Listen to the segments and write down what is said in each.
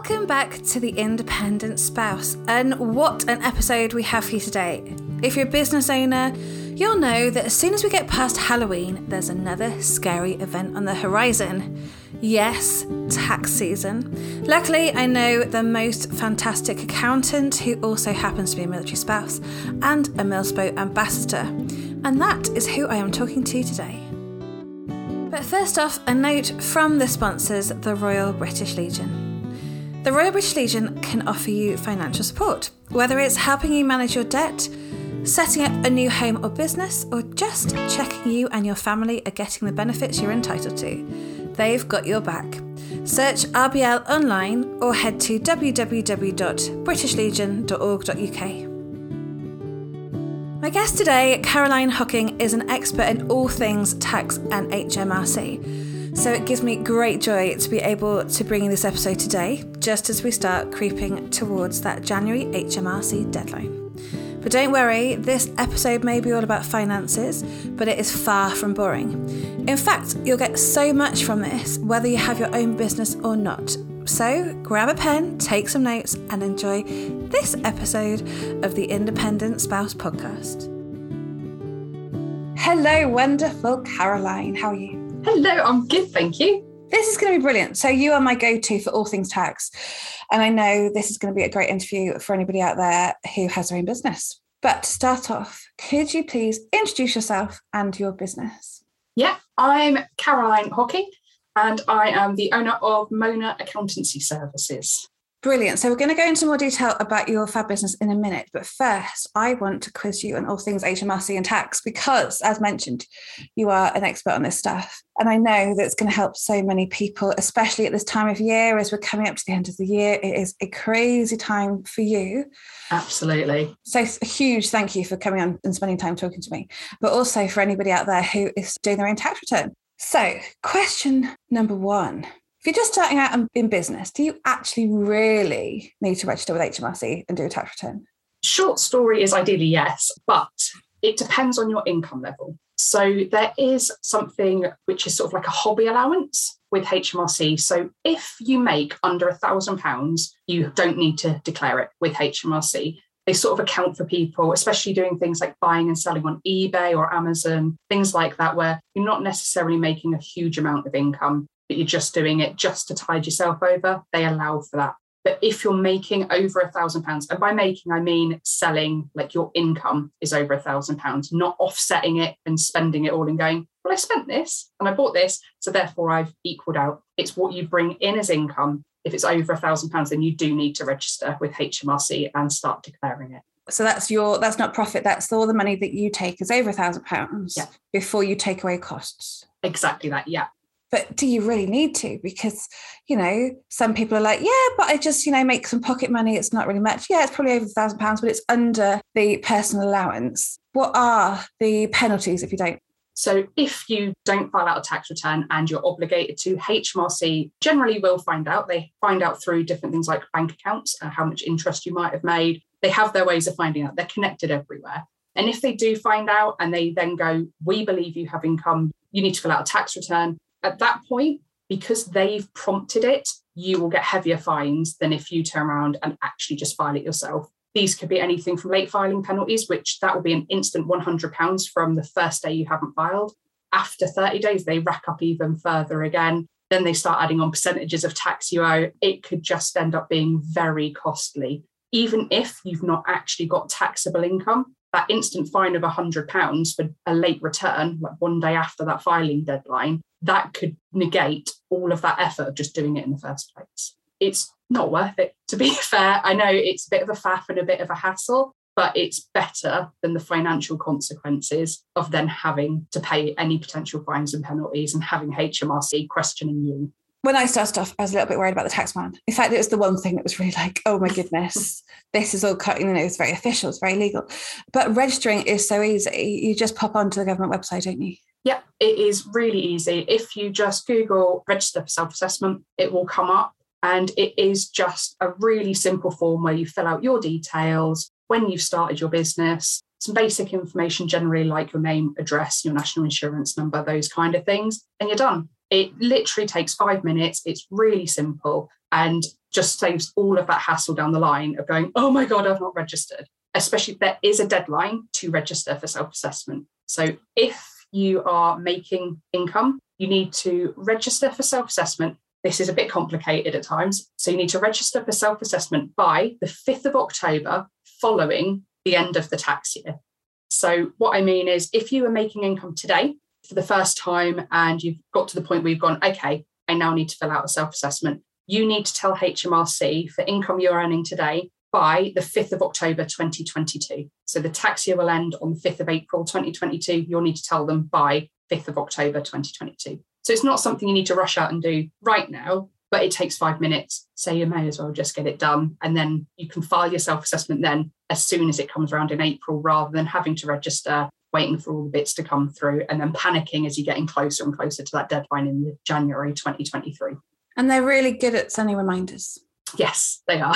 Welcome back to The Independent Spouse, and what an episode we have for you today. If you're a business owner, you'll know that as soon as we get past Halloween, there's another scary event on the horizon. Yes, tax season. Luckily, I know the most fantastic accountant who also happens to be a military spouse and a Milspo ambassador, and that is who I am talking to today. But first off, a note from the sponsors, the Royal British Legion. The Royal British Legion can offer you financial support, whether it's helping you manage your debt, setting up a new home or business, or just checking you and your family are getting the benefits you're entitled to. They've got your back. Search RBL online or head to www.britishlegion.org.uk. My guest today, Caroline Hocking, is an expert in all things tax and HMRC. So it gives me great joy to be able to bring you this episode today, just as we start creeping towards that January HMRC deadline. But don't worry, this episode may be all about finances, but it is far from boring. In fact, you'll get so much from this, whether you have your own business or not. So grab a pen, take some notes, and enjoy this episode of the Independent Spouse Podcast. Hello, wonderful Caroline. How are you? Hello, I'm good, thank you. This is going to be brilliant. So, you are my go to for all things tax. And I know this is going to be a great interview for anybody out there who has their own business. But to start off, could you please introduce yourself and your business? Yeah, I'm Caroline Hocking and I am the owner of Mona Accountancy Services. Brilliant. So we're going to go into more detail about your fab business in a minute. But first, I want to quiz you on all things HMRC and tax because, as mentioned, you are an expert on this stuff. And I know that it's going to help so many people, especially at this time of year as we're coming up to the end of the year. It is a crazy time for you. Absolutely. So, a huge thank you for coming on and spending time talking to me, but also for anybody out there who is doing their own tax return. So, question number one you're just starting out in business, do you actually really need to register with HMRC and do a tax return? Short story is ideally yes, but it depends on your income level. So there is something which is sort of like a hobby allowance with HMRC. So if you make under a thousand pounds, you don't need to declare it with HMRC. They sort of account for people, especially doing things like buying and selling on eBay or Amazon, things like that, where you're not necessarily making a huge amount of income but you're just doing it just to tide yourself over, they allow for that. But if you're making over a thousand pounds, and by making, I mean selling, like your income is over a thousand pounds, not offsetting it and spending it all and going, well, I spent this and I bought this. So therefore I've equaled out. It's what you bring in as income. If it's over a thousand pounds, then you do need to register with HMRC and start declaring it. So that's your that's not profit. That's all the money that you take is over a thousand pounds before you take away costs. Exactly that. Yeah but do you really need to? Because you know some people are like yeah but i just you know make some pocket money it's not really much. Yeah it's probably over a thousand pounds but it's under the personal allowance. What are the penalties if you don't? So if you don't file out a tax return and you're obligated to hmrc generally will find out. They find out through different things like bank accounts and how much interest you might have made. They have their ways of finding out. They're connected everywhere. And if they do find out and they then go we believe you have income you need to fill out a tax return at that point, because they've prompted it, you will get heavier fines than if you turn around and actually just file it yourself. These could be anything from late filing penalties, which that will be an instant £100 from the first day you haven't filed. After 30 days, they rack up even further again. Then they start adding on percentages of tax you owe. It could just end up being very costly. Even if you've not actually got taxable income, that instant fine of £100 for a late return, like one day after that filing deadline, that could negate all of that effort of just doing it in the first place. It's not worth it, to be fair. I know it's a bit of a faff and a bit of a hassle, but it's better than the financial consequences of then having to pay any potential fines and penalties and having HMRC questioning you. When I started off, I was a little bit worried about the tax man. In fact, it was the one thing that was really like, oh my goodness, this is all cut, you know, it's very official, it's very legal. But registering is so easy. You just pop onto the government website, don't you? Yeah, it is really easy. If you just Google register for self assessment, it will come up. And it is just a really simple form where you fill out your details, when you've started your business, some basic information generally like your name, address, your national insurance number, those kind of things, and you're done. It literally takes five minutes. It's really simple. And just saves all of that hassle down the line of going, oh my God, I've not registered, especially if there is a deadline to register for self assessment. So if you are making income, you need to register for self assessment. This is a bit complicated at times. So you need to register for self assessment by the 5th of October following the end of the tax year. So, what I mean is, if you are making income today for the first time and you've got to the point where you've gone, okay, I now need to fill out a self assessment, you need to tell HMRC for income you're earning today by the 5th of October 2022. So the tax year will end on the 5th of April 2022. You'll need to tell them by 5th of October 2022. So it's not something you need to rush out and do right now, but it takes five minutes. So you may as well just get it done. And then you can file your self assessment then as soon as it comes around in April rather than having to register, waiting for all the bits to come through, and then panicking as you're getting closer and closer to that deadline in January 2023. And they're really good at sending reminders. Yes, they are.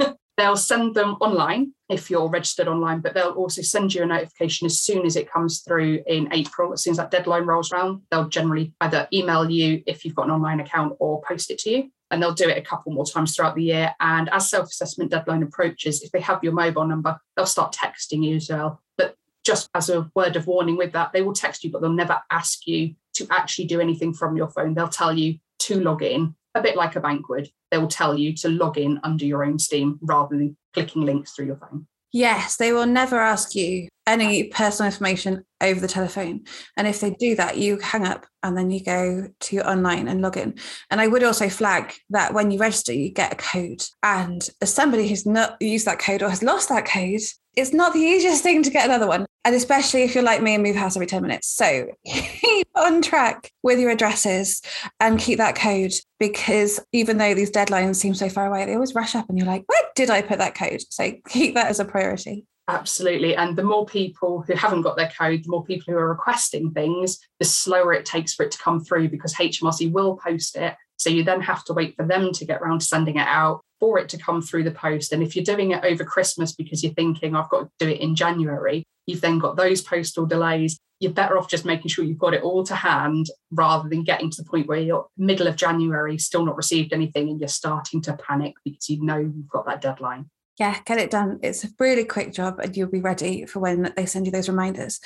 they'll send them online if you're registered online, but they'll also send you a notification as soon as it comes through in April. As soon as that deadline rolls around, they'll generally either email you if you've got an online account or post it to you. And they'll do it a couple more times throughout the year. And as self assessment deadline approaches, if they have your mobile number, they'll start texting you as well. But just as a word of warning with that, they will text you, but they'll never ask you to actually do anything from your phone. They'll tell you to log in, a bit like a bank would. They will tell you to log in under your own Steam rather than clicking links through your phone. Yes, they will never ask you any personal information over the telephone. And if they do that, you hang up and then you go to online and log in. And I would also flag that when you register, you get a code. And as somebody who's not used that code or has lost that code, it's not the easiest thing to get another one. And especially if you're like me and move house every 10 minutes. So keep on track with your addresses and keep that code because even though these deadlines seem so far away, they always rush up and you're like, where did I put that code? So keep that as a priority. Absolutely. And the more people who haven't got their code, the more people who are requesting things, the slower it takes for it to come through because HMRC will post it. So you then have to wait for them to get around to sending it out for it to come through the post. And if you're doing it over Christmas because you're thinking, I've got to do it in January, you've then got those postal delays. You're better off just making sure you've got it all to hand rather than getting to the point where you're middle of January, still not received anything, and you're starting to panic because you know you've got that deadline. Yeah, get it done. It's a really quick job and you'll be ready for when they send you those reminders.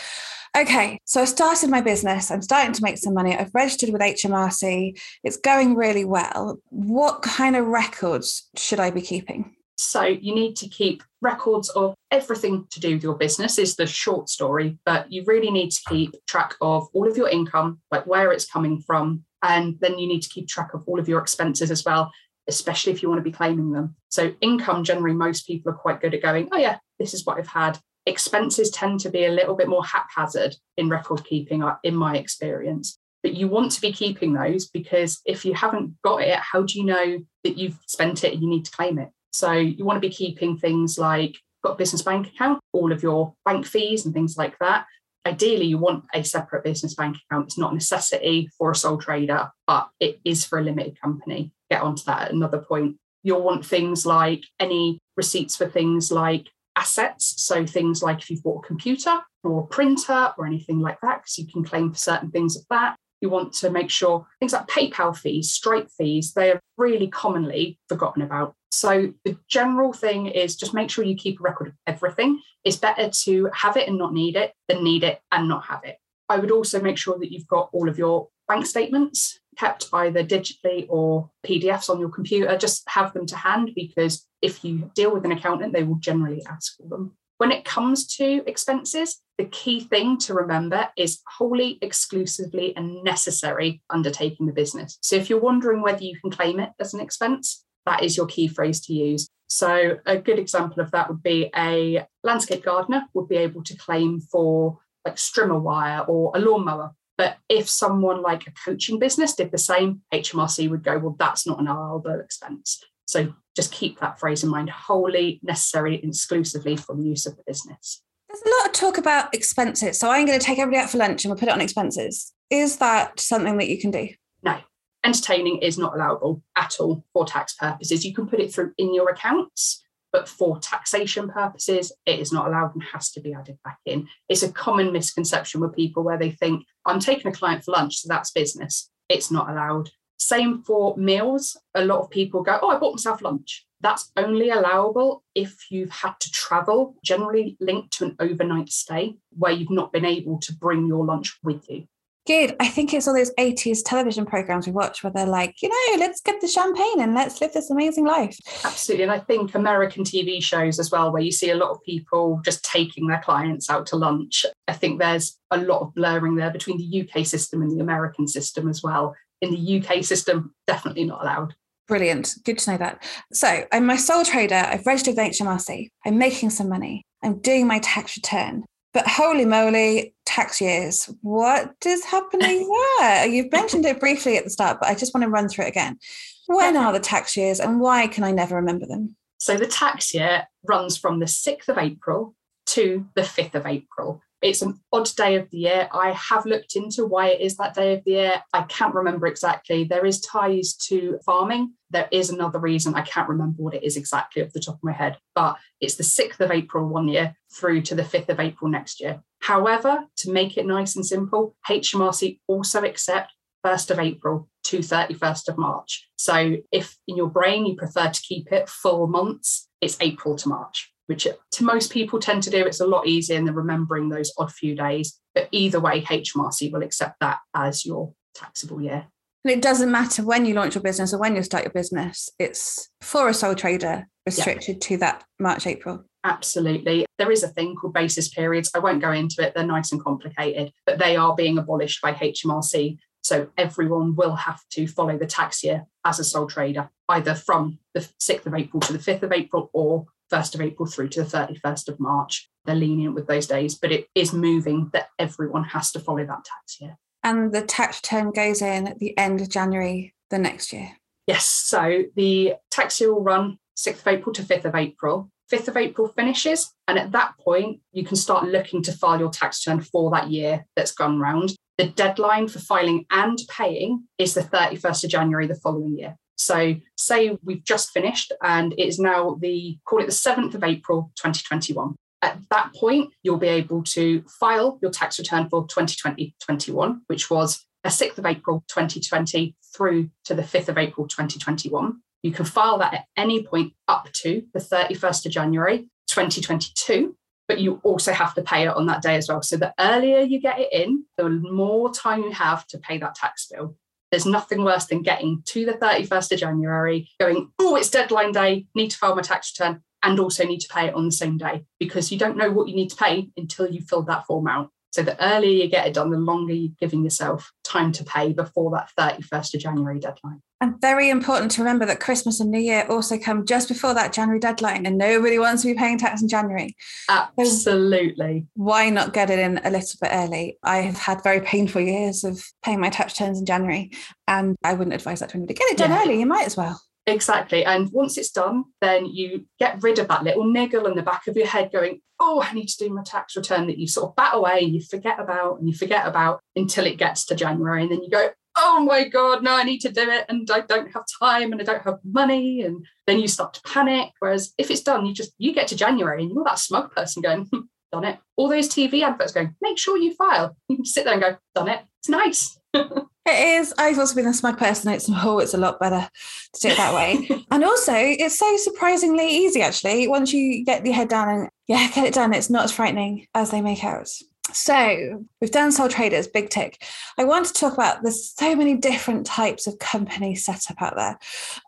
Okay, so I started my business. I'm starting to make some money. I've registered with HMRC. It's going really well. What kind of records should I be keeping? So you need to keep records of everything to do with your business is the short story, but you really need to keep track of all of your income, like where it's coming from. And then you need to keep track of all of your expenses as well, especially if you want to be claiming them. So income, generally, most people are quite good at going, oh yeah, this is what I've had expenses tend to be a little bit more haphazard in record keeping, uh, in my experience. But you want to be keeping those because if you haven't got it, how do you know that you've spent it and you need to claim it? So you want to be keeping things like got a business bank account, all of your bank fees and things like that. Ideally, you want a separate business bank account. It's not a necessity for a sole trader, but it is for a limited company. Get onto that at another point. You'll want things like any receipts for things like assets. So things like if you've bought a computer or a printer or anything like that, because you can claim for certain things of that. You want to make sure things like PayPal fees, Stripe fees, they are really commonly forgotten about. So the general thing is just make sure you keep a record of everything. It's better to have it and not need it than need it and not have it. I would also make sure that you've got all of your bank statements kept either digitally or PDFs on your computer. Just have them to hand because if you deal with an accountant, they will generally ask for them. When it comes to expenses, the key thing to remember is wholly, exclusively, and necessary undertaking the business. So if you're wondering whether you can claim it as an expense, that is your key phrase to use. So a good example of that would be a landscape gardener would be able to claim for like strimmer wire or a lawnmower but if someone like a coaching business did the same, HMRC would go, well, that's not an allowable expense. So just keep that phrase in mind wholly, necessary, exclusively for the use of the business. There's a lot of talk about expenses. So I'm going to take everybody out for lunch and we'll put it on expenses. Is that something that you can do? No. Entertaining is not allowable at all for tax purposes. You can put it through in your accounts, but for taxation purposes, it is not allowed and has to be added back in. It's a common misconception with people where they think, I'm taking a client for lunch, so that's business. It's not allowed. Same for meals. A lot of people go, Oh, I bought myself lunch. That's only allowable if you've had to travel, generally linked to an overnight stay where you've not been able to bring your lunch with you. Good. I think it's all those 80s television programs we watch where they're like, you know, let's get the champagne and let's live this amazing life. Absolutely. And I think American TV shows as well, where you see a lot of people just taking their clients out to lunch. I think there's a lot of blurring there between the UK system and the American system as well. In the UK system, definitely not allowed. Brilliant. Good to know that. So I'm my sole trader. I've registered with HMRC. I'm making some money. I'm doing my tax return. But holy moly, tax years. What is happening there? You've mentioned it briefly at the start, but I just want to run through it again. When are the tax years and why can I never remember them? So the tax year runs from the 6th of April to the 5th of April. It's an odd day of the year. I have looked into why it is that day of the year. I can't remember exactly. There is ties to farming. There is another reason. I can't remember what it is exactly off the top of my head, but it's the 6th of April one year through to the 5th of April next year. However, to make it nice and simple, HMRC also accept 1st of April to 31st of March. So if in your brain you prefer to keep it full months, it's April to March which to most people tend to do. It's a lot easier than remembering those odd few days. But either way, HMRC will accept that as your taxable year. And it doesn't matter when you launch your business or when you start your business, it's for a sole trader restricted yeah. to that March, April. Absolutely. There is a thing called basis periods. I won't go into it, they're nice and complicated, but they are being abolished by HMRC. So everyone will have to follow the tax year as a sole trader, either from the 6th of April to the 5th of April or 1st of April through to the 31st of March. They're lenient with those days, but it is moving that everyone has to follow that tax year. And the tax return goes in at the end of January the next year. Yes. So the tax year will run 6th of April to 5th of April. 5th of April finishes. And at that point, you can start looking to file your tax return for that year that's gone round. The deadline for filing and paying is the 31st of January the following year. So, say we've just finished and it is now the, call it the 7th of April 2021. At that point, you'll be able to file your tax return for 2020 21, which was a 6th of April 2020 through to the 5th of April 2021. You can file that at any point up to the 31st of January 2022, but you also have to pay it on that day as well. So the earlier you get it in, the more time you have to pay that tax bill. There's nothing worse than getting to the 31st of January, going, oh, it's deadline day, need to file my tax return, and also need to pay it on the same day because you don't know what you need to pay until you fill that form out. So the earlier you get it done, the longer you're giving yourself time to pay before that 31st of January deadline. And very important to remember that Christmas and New Year also come just before that January deadline, and nobody wants to be paying tax in January. Absolutely. So why not get it in a little bit early? I have had very painful years of paying my tax returns in January, and I wouldn't advise that to anybody. Get it done yeah. early, you might as well. Exactly. And once it's done, then you get rid of that little niggle in the back of your head going, oh, I need to do my tax return that you sort of bat away and you forget about and you forget about until it gets to January. And then you go, oh my God, no, I need to do it. And I don't have time and I don't have money. And then you start to panic. Whereas if it's done, you just, you get to January and you're that smug person going, hmm, done it. All those TV adverts going, make sure you file. You can sit there and go, done it. It's nice. It is. I've also been a smug person. It's oh, it's a lot better to do it that way. and also, it's so surprisingly easy actually. Once you get your head down and yeah, get it done, it's not as frightening as they make out. So we've done sole traders, big tick. I want to talk about there's so many different types of company set up out there.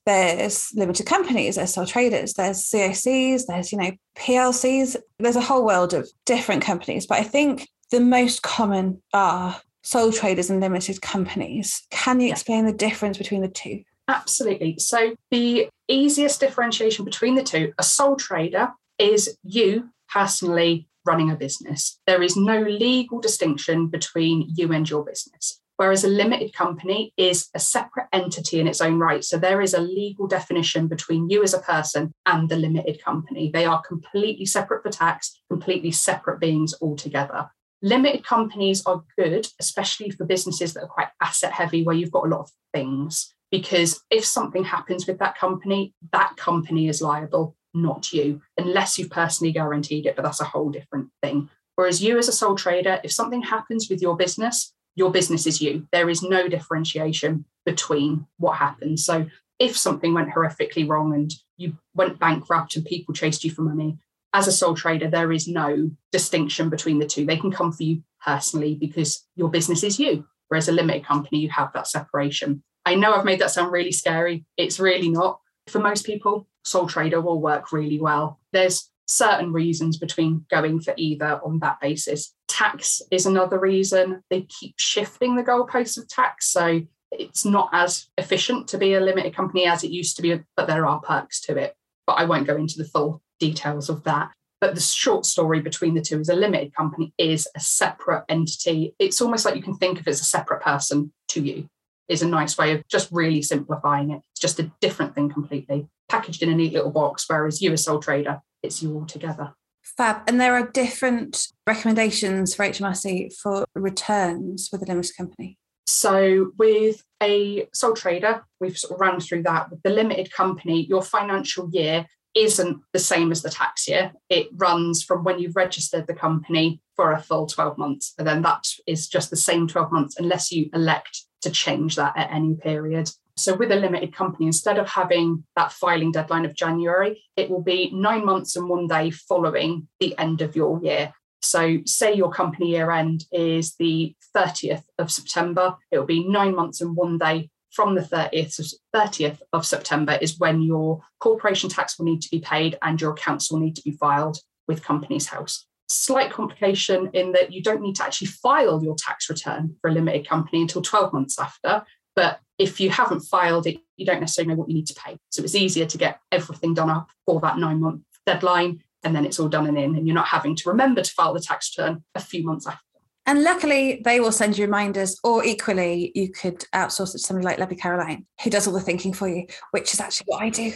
There's limited companies, there's sole traders, there's COCs, there's you know PLCs. There's a whole world of different companies, but I think the most common are sole traders and limited companies. Can you yeah. explain the difference between the two? Absolutely. So the easiest differentiation between the two, a sole trader is you personally running a business. There is no legal distinction between you and your business. Whereas a limited company is a separate entity in its own right. So there is a legal definition between you as a person and the limited company. They are completely separate for tax, completely separate beings altogether. Limited companies are good, especially for businesses that are quite asset heavy, where you've got a lot of things. Because if something happens with that company, that company is liable not you, unless you've personally guaranteed it, but that's a whole different thing. Whereas you, as a sole trader, if something happens with your business, your business is you. There is no differentiation between what happens. So if something went horrifically wrong and you went bankrupt and people chased you for money, as a sole trader, there is no distinction between the two. They can come for you personally because your business is you. Whereas a limited company, you have that separation. I know I've made that sound really scary. It's really not. For most people, sole trader will work really well. There's certain reasons between going for either on that basis. Tax is another reason. They keep shifting the goalposts of tax. So it's not as efficient to be a limited company as it used to be, but there are perks to it. But I won't go into the full details of that. But the short story between the two is a limited company is a separate entity. It's almost like you can think of it as a separate person to you, is a nice way of just really simplifying it. It's just a different thing completely, packaged in a neat little box, whereas you, a sole trader, it's you all together. Fab. And there are different recommendations for HMRC for returns with a limited company. So, with a sole trader, we've sort of run through that. With the limited company, your financial year isn't the same as the tax year. It runs from when you've registered the company for a full 12 months. And then that is just the same 12 months, unless you elect to change that at any period. So, with a limited company, instead of having that filing deadline of January, it will be nine months and one day following the end of your year. So, say your company year end is the 30th of September, it will be nine months and one day from the 30th of, 30th of September is when your corporation tax will need to be paid and your accounts will need to be filed with Companies House. Slight complication in that you don't need to actually file your tax return for a limited company until 12 months after. But if you haven't filed it, you don't necessarily know what you need to pay. So it's easier to get everything done up for that nine month deadline and then it's all done and in, and you're not having to remember to file the tax return a few months after. And luckily, they will send you reminders, or equally, you could outsource it to somebody like Lebby Caroline, who does all the thinking for you, which is actually what I do.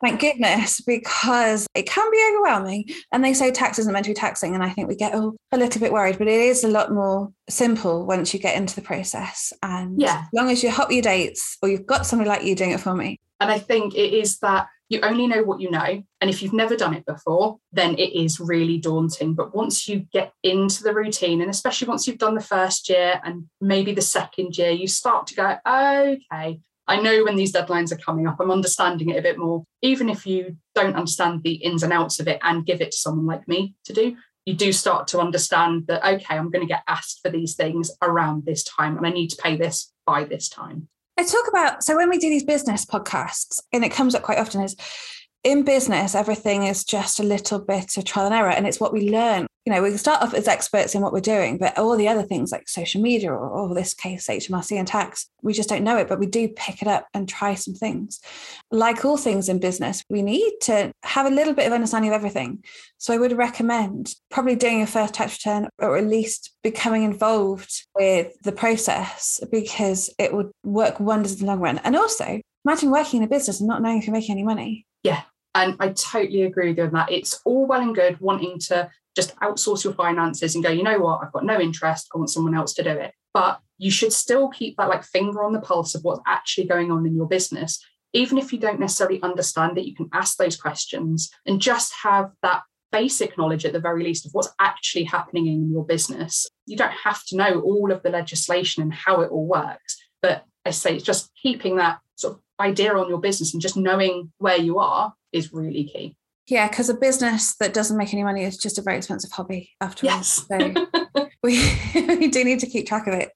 Thank goodness, because it can be overwhelming. And they say tax isn't meant to be taxing. And I think we get all a little bit worried, but it is a lot more simple once you get into the process. And yeah. as long as you hop your dates, or you've got somebody like you doing it for me. And I think it is that you only know what you know. And if you've never done it before, then it is really daunting. But once you get into the routine, and especially once you've done the first year and maybe the second year, you start to go, okay, I know when these deadlines are coming up, I'm understanding it a bit more. Even if you don't understand the ins and outs of it and give it to someone like me to do, you do start to understand that, okay, I'm going to get asked for these things around this time and I need to pay this by this time. I talk about so when we do these business podcasts, and it comes up quite often, is in business, everything is just a little bit of trial and error, and it's what we learn. You know, we start off as experts in what we're doing, but all the other things like social media or, or this case, HMRC and tax, we just don't know it, but we do pick it up and try some things. Like all things in business, we need to have a little bit of understanding of everything. So I would recommend probably doing your first tax return or at least becoming involved with the process because it would work wonders in the long run. And also, imagine working in a business and not knowing if you're making any money. Yeah, and I totally agree with you on that. It's all well and good wanting to just outsource your finances and go, you know what, I've got no interest. I want someone else to do it. But you should still keep that like finger on the pulse of what's actually going on in your business. Even if you don't necessarily understand it, you can ask those questions and just have that basic knowledge at the very least of what's actually happening in your business. You don't have to know all of the legislation and how it all works. But I say it's just keeping that idea on your business and just knowing where you are is really key. Yeah, because a business that doesn't make any money is just a very expensive hobby after yes. all. So we, we do need to keep track of it.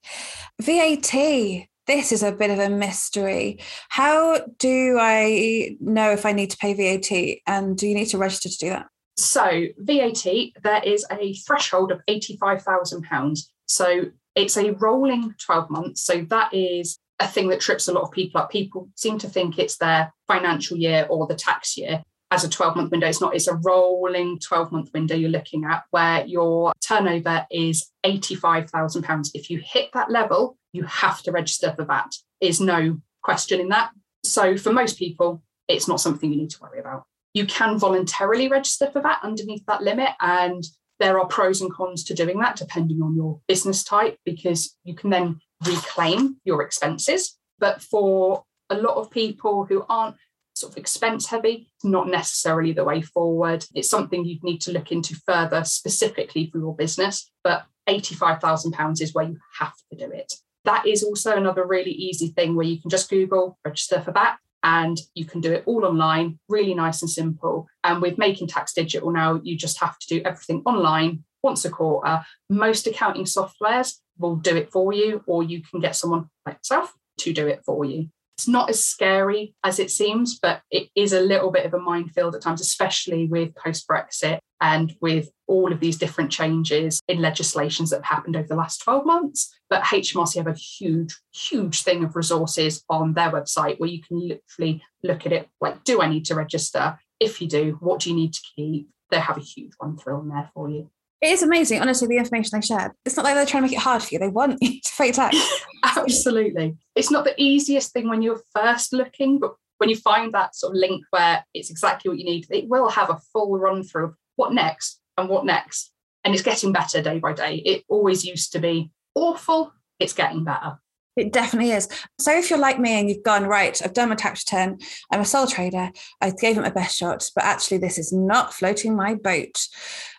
VAT. This is a bit of a mystery. How do I know if I need to pay VAT? And do you need to register to do that? So, VAT, there is a threshold of £85,000. So, it's a rolling 12 months. So, that is a thing that trips a lot of people up. People seem to think it's their financial year or the tax year as a 12 month window. It's not, it's a rolling 12 month window you're looking at where your turnover is £85,000. If you hit that level, you have to register for that. Is no question in that. So for most people, it's not something you need to worry about. You can voluntarily register for that underneath that limit. And there are pros and cons to doing that depending on your business type, because you can then reclaim your expenses. But for a lot of people who aren't sort of expense heavy, it's not necessarily the way forward. It's something you'd need to look into further specifically for your business. But £85,000 is where you have to do it. That is also another really easy thing where you can just Google register for that and you can do it all online, really nice and simple. And with Making Tax Digital now, you just have to do everything online once a quarter. Most accounting softwares will do it for you, or you can get someone like yourself to do it for you. It's not as scary as it seems, but it is a little bit of a minefield at times, especially with post Brexit and with all of these different changes in legislations that have happened over the last 12 months. But HMRC have a huge, huge thing of resources on their website where you can literally look at it like, do I need to register? If you do, what do you need to keep? They have a huge one through on there for you. It is amazing, honestly, the information they shared. It's not like they're trying to make it hard for you. They want you to pay tax. Absolutely. It's not the easiest thing when you're first looking, but when you find that sort of link where it's exactly what you need, it will have a full run through of what next and what next. And it's getting better day by day. It always used to be awful. It's getting better. It definitely is. So if you're like me and you've gone, right, I've done my tax return, I'm a sole trader, I gave it my best shot, but actually this is not floating my boat.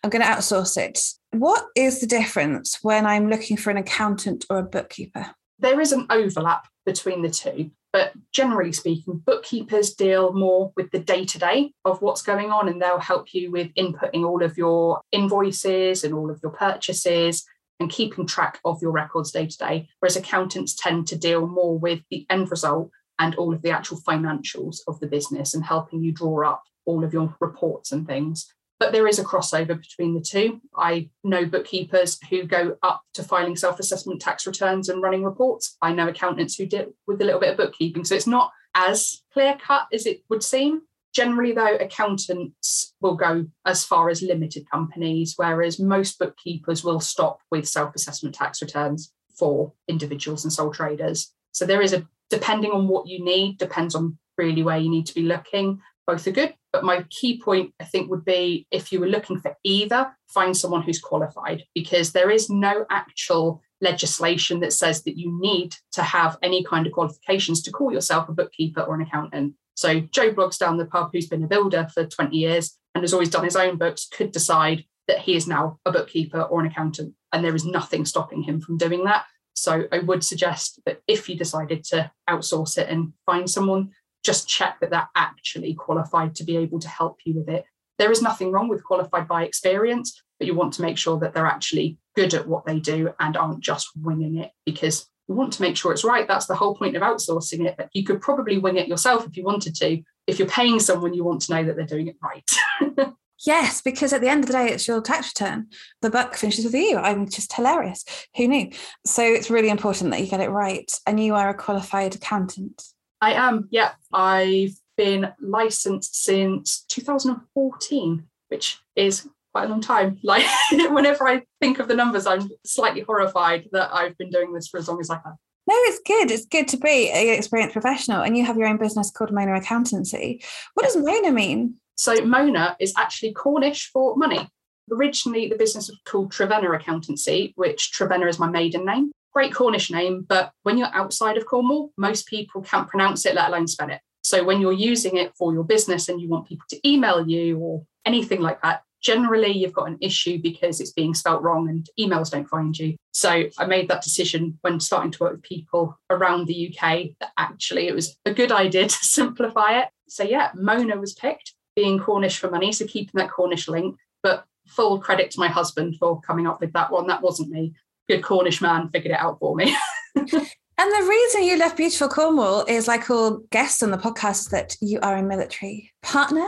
I'm going to outsource it. What is the difference when I'm looking for an accountant or a bookkeeper? There is an overlap between the two, but generally speaking, bookkeepers deal more with the day to day of what's going on and they'll help you with inputting all of your invoices and all of your purchases and keeping track of your records day to day, whereas accountants tend to deal more with the end result and all of the actual financials of the business and helping you draw up all of your reports and things. But there is a crossover between the two. I know bookkeepers who go up to filing self assessment tax returns and running reports. I know accountants who deal with a little bit of bookkeeping. So it's not as clear cut as it would seem. Generally, though, accountants will go as far as limited companies, whereas most bookkeepers will stop with self assessment tax returns for individuals and sole traders. So there is a, depending on what you need, depends on really where you need to be looking. Both are good. But my key point, I think, would be if you were looking for either, find someone who's qualified because there is no actual legislation that says that you need to have any kind of qualifications to call yourself a bookkeeper or an accountant. So Joe Bloggs down the pub, who's been a builder for 20 years and has always done his own books, could decide that he is now a bookkeeper or an accountant, and there is nothing stopping him from doing that. So I would suggest that if you decided to outsource it and find someone, just check that they're actually qualified to be able to help you with it. There is nothing wrong with qualified by experience, but you want to make sure that they're actually good at what they do and aren't just winging it because you want to make sure it's right. That's the whole point of outsourcing it. But you could probably wing it yourself if you wanted to. If you're paying someone, you want to know that they're doing it right. Yes, because at the end of the day, it's your tax return. The buck finishes with you. I'm just hilarious. Who knew? So it's really important that you get it right. And you are a qualified accountant. I am, yeah. I've been licensed since 2014, which is quite a long time. Like whenever I think of the numbers, I'm slightly horrified that I've been doing this for as long as I have. No, it's good. It's good to be an experienced professional. And you have your own business called Mona Accountancy. What does Mona mean? So Mona is actually Cornish for money. Originally, the business was called Trevenna Accountancy, which Trevenna is my maiden name. Great Cornish name, but when you're outside of Cornwall, most people can't pronounce it, let alone spell it. So when you're using it for your business and you want people to email you or anything like that, generally you've got an issue because it's being spelt wrong and emails don't find you. So I made that decision when starting to work with people around the UK that actually it was a good idea to simplify it. So yeah, Mona was picked, being Cornish for money, so keeping that Cornish link, but full credit to my husband for coming up with that one. That wasn't me. Good Cornish man figured it out for me. And the reason you left beautiful Cornwall is, like all guests on the podcast, that you are a military partner,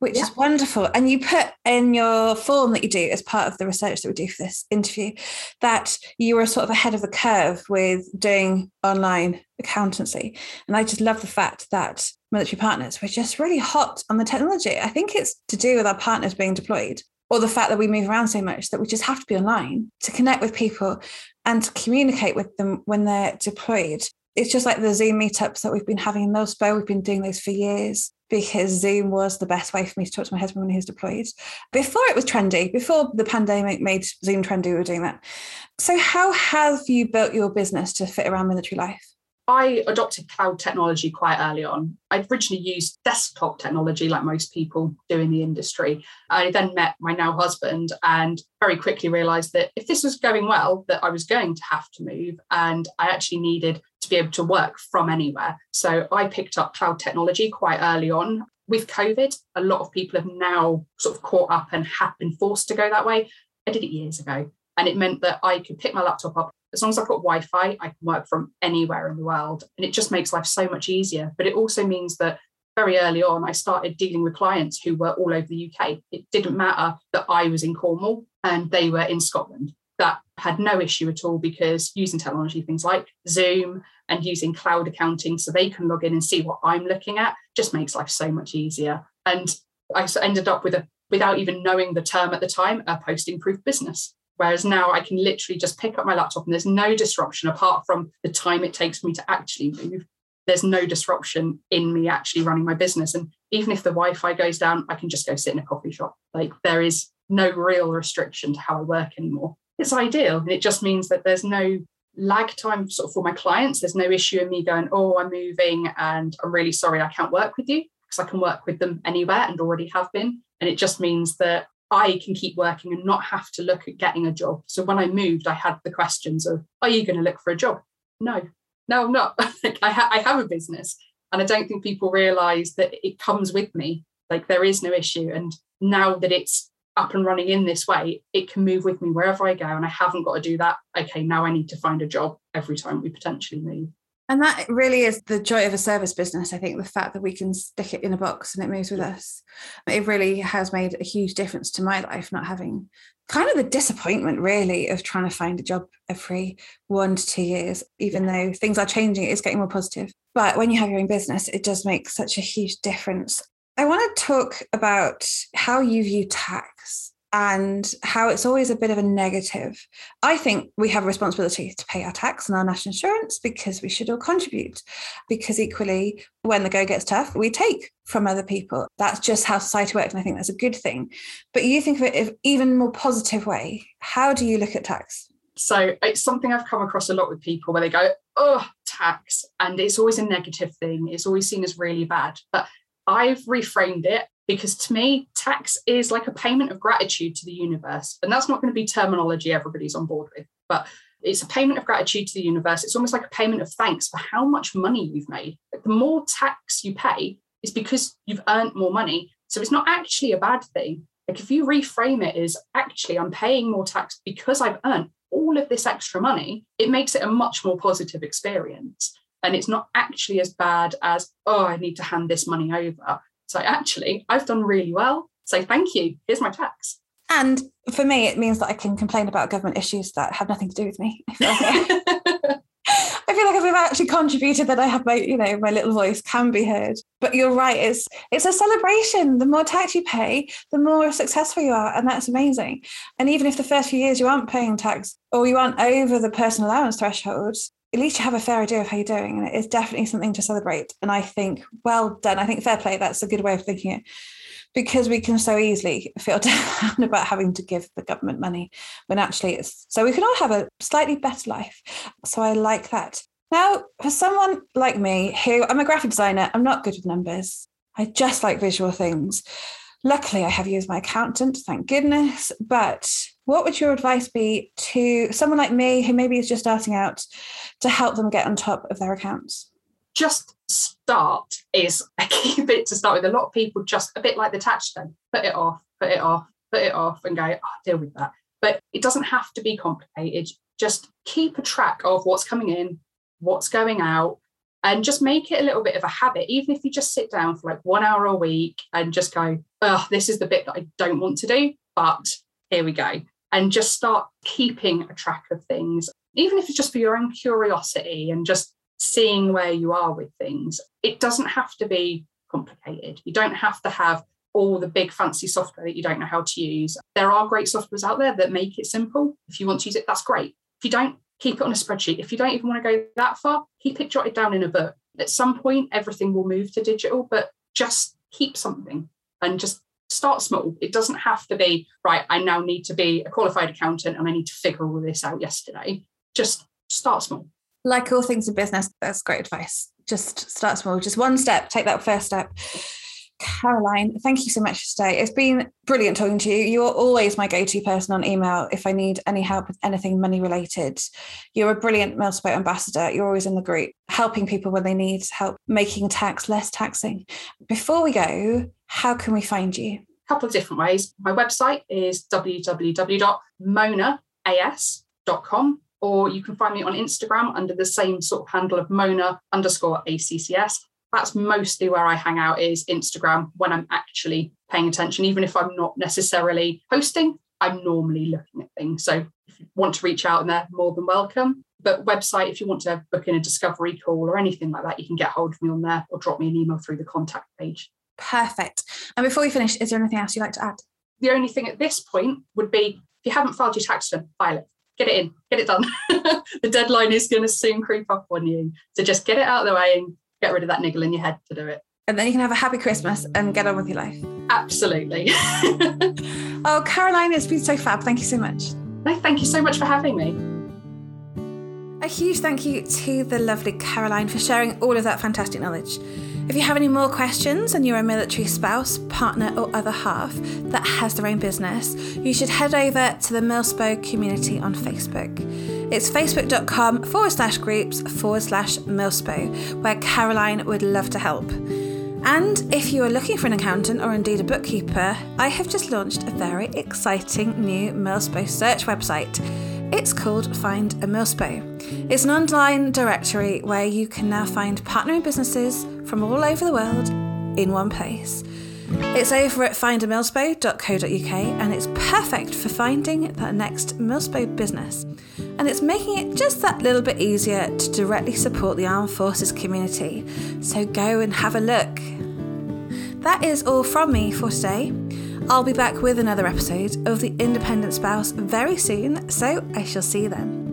which yeah. is wonderful. And you put in your form that you do as part of the research that we do for this interview that you were sort of ahead of the curve with doing online accountancy. And I just love the fact that military partners were just really hot on the technology. I think it's to do with our partners being deployed or the fact that we move around so much that we just have to be online to connect with people and to communicate with them when they're deployed. It's just like the Zoom meetups that we've been having in Middlesbrough. We've been doing those for years because Zoom was the best way for me to talk to my husband when he was deployed. Before it was trendy, before the pandemic made Zoom trendy, we were doing that. So, how have you built your business to fit around military life? I adopted cloud technology quite early on. I'd originally used desktop technology like most people do in the industry. I then met my now husband and very quickly realized that if this was going well, that I was going to have to move and I actually needed to be able to work from anywhere. So I picked up cloud technology quite early on. With COVID, a lot of people have now sort of caught up and have been forced to go that way. I did it years ago. And it meant that I could pick my laptop up, as long as I've got Wi Fi, I can work from anywhere in the world. And it just makes life so much easier. But it also means that very early on, I started dealing with clients who were all over the UK. It didn't matter that I was in Cornwall and they were in Scotland. That had no issue at all because using technology, things like Zoom and using cloud accounting so they can log in and see what I'm looking at just makes life so much easier. And I ended up with a, without even knowing the term at the time, a posting proof business. Whereas now I can literally just pick up my laptop and there's no disruption apart from the time it takes me to actually move. There's no disruption in me actually running my business. And even if the Wi Fi goes down, I can just go sit in a coffee shop. Like there is no real restriction to how I work anymore. It's ideal. And it just means that there's no lag time sort of for my clients. There's no issue in me going, oh, I'm moving and I'm really sorry I can't work with you because I can work with them anywhere and already have been. And it just means that I can keep working and not have to look at getting a job. So when I moved, I had the questions of, are you going to look for a job? No, no, I'm not. I, ha- I have a business. And I don't think people realize that it comes with me. Like there is no issue. And now that it's up and running in this way, it can move with me wherever I go. And I haven't got to do that. Okay, now I need to find a job every time we potentially move. And that really is the joy of a service business. I think the fact that we can stick it in a box and it moves with us, it really has made a huge difference to my life, not having kind of the disappointment really of trying to find a job every one to two years, even though things are changing, it's getting more positive. But when you have your own business, it does make such a huge difference. I want to talk about how you view tax and how it's always a bit of a negative. I think we have a responsibility to pay our tax and our national insurance because we should all contribute. Because equally, when the go gets tough, we take from other people. That's just how society works. And I think that's a good thing. But you think of it in even more positive way. How do you look at tax? So it's something I've come across a lot with people where they go, oh, tax. And it's always a negative thing. It's always seen as really bad. But I've reframed it because to me, tax is like a payment of gratitude to the universe. And that's not going to be terminology everybody's on board with, but it's a payment of gratitude to the universe. It's almost like a payment of thanks for how much money you've made. Like the more tax you pay is because you've earned more money. So it's not actually a bad thing. Like if you reframe it as actually I'm paying more tax because I've earned all of this extra money, it makes it a much more positive experience. And it's not actually as bad as, oh, I need to hand this money over. So actually, I've done really well. So thank you. Here's my tax. And for me, it means that I can complain about government issues that have nothing to do with me. I feel like, I feel like if I've actually contributed, that I have my, you know, my little voice can be heard. But you're right; it's it's a celebration. The more tax you pay, the more successful you are, and that's amazing. And even if the first few years you aren't paying tax or you aren't over the personal allowance threshold, at least you have a fair idea of how you're doing. And it is definitely something to celebrate. And I think, well done. I think fair play, that's a good way of thinking it. Because we can so easily feel down about having to give the government money when actually it's so we can all have a slightly better life. So I like that. Now, for someone like me who I'm a graphic designer, I'm not good with numbers. I just like visual things. Luckily, I have used my accountant, thank goodness. But what would your advice be to someone like me who maybe is just starting out to help them get on top of their accounts? Just start is a key bit to start with. A lot of people just a bit like the tax then put it off, put it off, put it off, and go, oh, deal with that. But it doesn't have to be complicated. Just keep a track of what's coming in, what's going out, and just make it a little bit of a habit. Even if you just sit down for like one hour a week and just go, oh, this is the bit that I don't want to do, but here we go. And just start keeping a track of things, even if it's just for your own curiosity and just seeing where you are with things. It doesn't have to be complicated. You don't have to have all the big fancy software that you don't know how to use. There are great softwares out there that make it simple. If you want to use it, that's great. If you don't, keep it on a spreadsheet. If you don't even want to go that far, keep it jotted down in a book. At some point, everything will move to digital, but just keep something and just start small. It doesn't have to be, right, I now need to be a qualified accountant and I need to figure all this out yesterday. Just start small. Like all things in business, that's great advice. Just start small, just one step, take that first step. Caroline, thank you so much for today. It's been brilliant talking to you. You're always my go to person on email if I need any help with anything money related. You're a brilliant Milspo ambassador. You're always in the group, helping people when they need help, making tax less taxing. Before we go, how can we find you? A couple of different ways. My website is www.monaas.com or you can find me on Instagram under the same sort of handle of Mona underscore ACCS. That's mostly where I hang out is Instagram when I'm actually paying attention, even if I'm not necessarily posting, I'm normally looking at things. So if you want to reach out and they're more than welcome. But website, if you want to book in a discovery call or anything like that, you can get hold of me on there or drop me an email through the contact page. Perfect. And before we finish, is there anything else you'd like to add? The only thing at this point would be if you haven't filed your tax return, file it get it in, get it done. the deadline is going to soon creep up on you. So just get it out of the way and get rid of that niggle in your head to do it. And then you can have a happy Christmas and get on with your life. Absolutely. oh, Caroline, it's been so fab. Thank you so much. No, thank you so much for having me. A huge thank you to the lovely Caroline for sharing all of that fantastic knowledge. If you have any more questions and you're a military spouse, partner, or other half that has their own business, you should head over to the Milspo community on Facebook. It's facebook.com forward slash groups forward slash milspo, where Caroline would love to help. And if you are looking for an accountant or indeed a bookkeeper, I have just launched a very exciting new Milspo search website. It's called Find a Milspo. It's an online directory where you can now find partnering businesses from all over the world in one place. It's over at findamilspo.co.uk and it's perfect for finding that next Milspo business. And it's making it just that little bit easier to directly support the armed forces community. So go and have a look. That is all from me for today. I'll be back with another episode of The Independent Spouse very soon, so I shall see you then.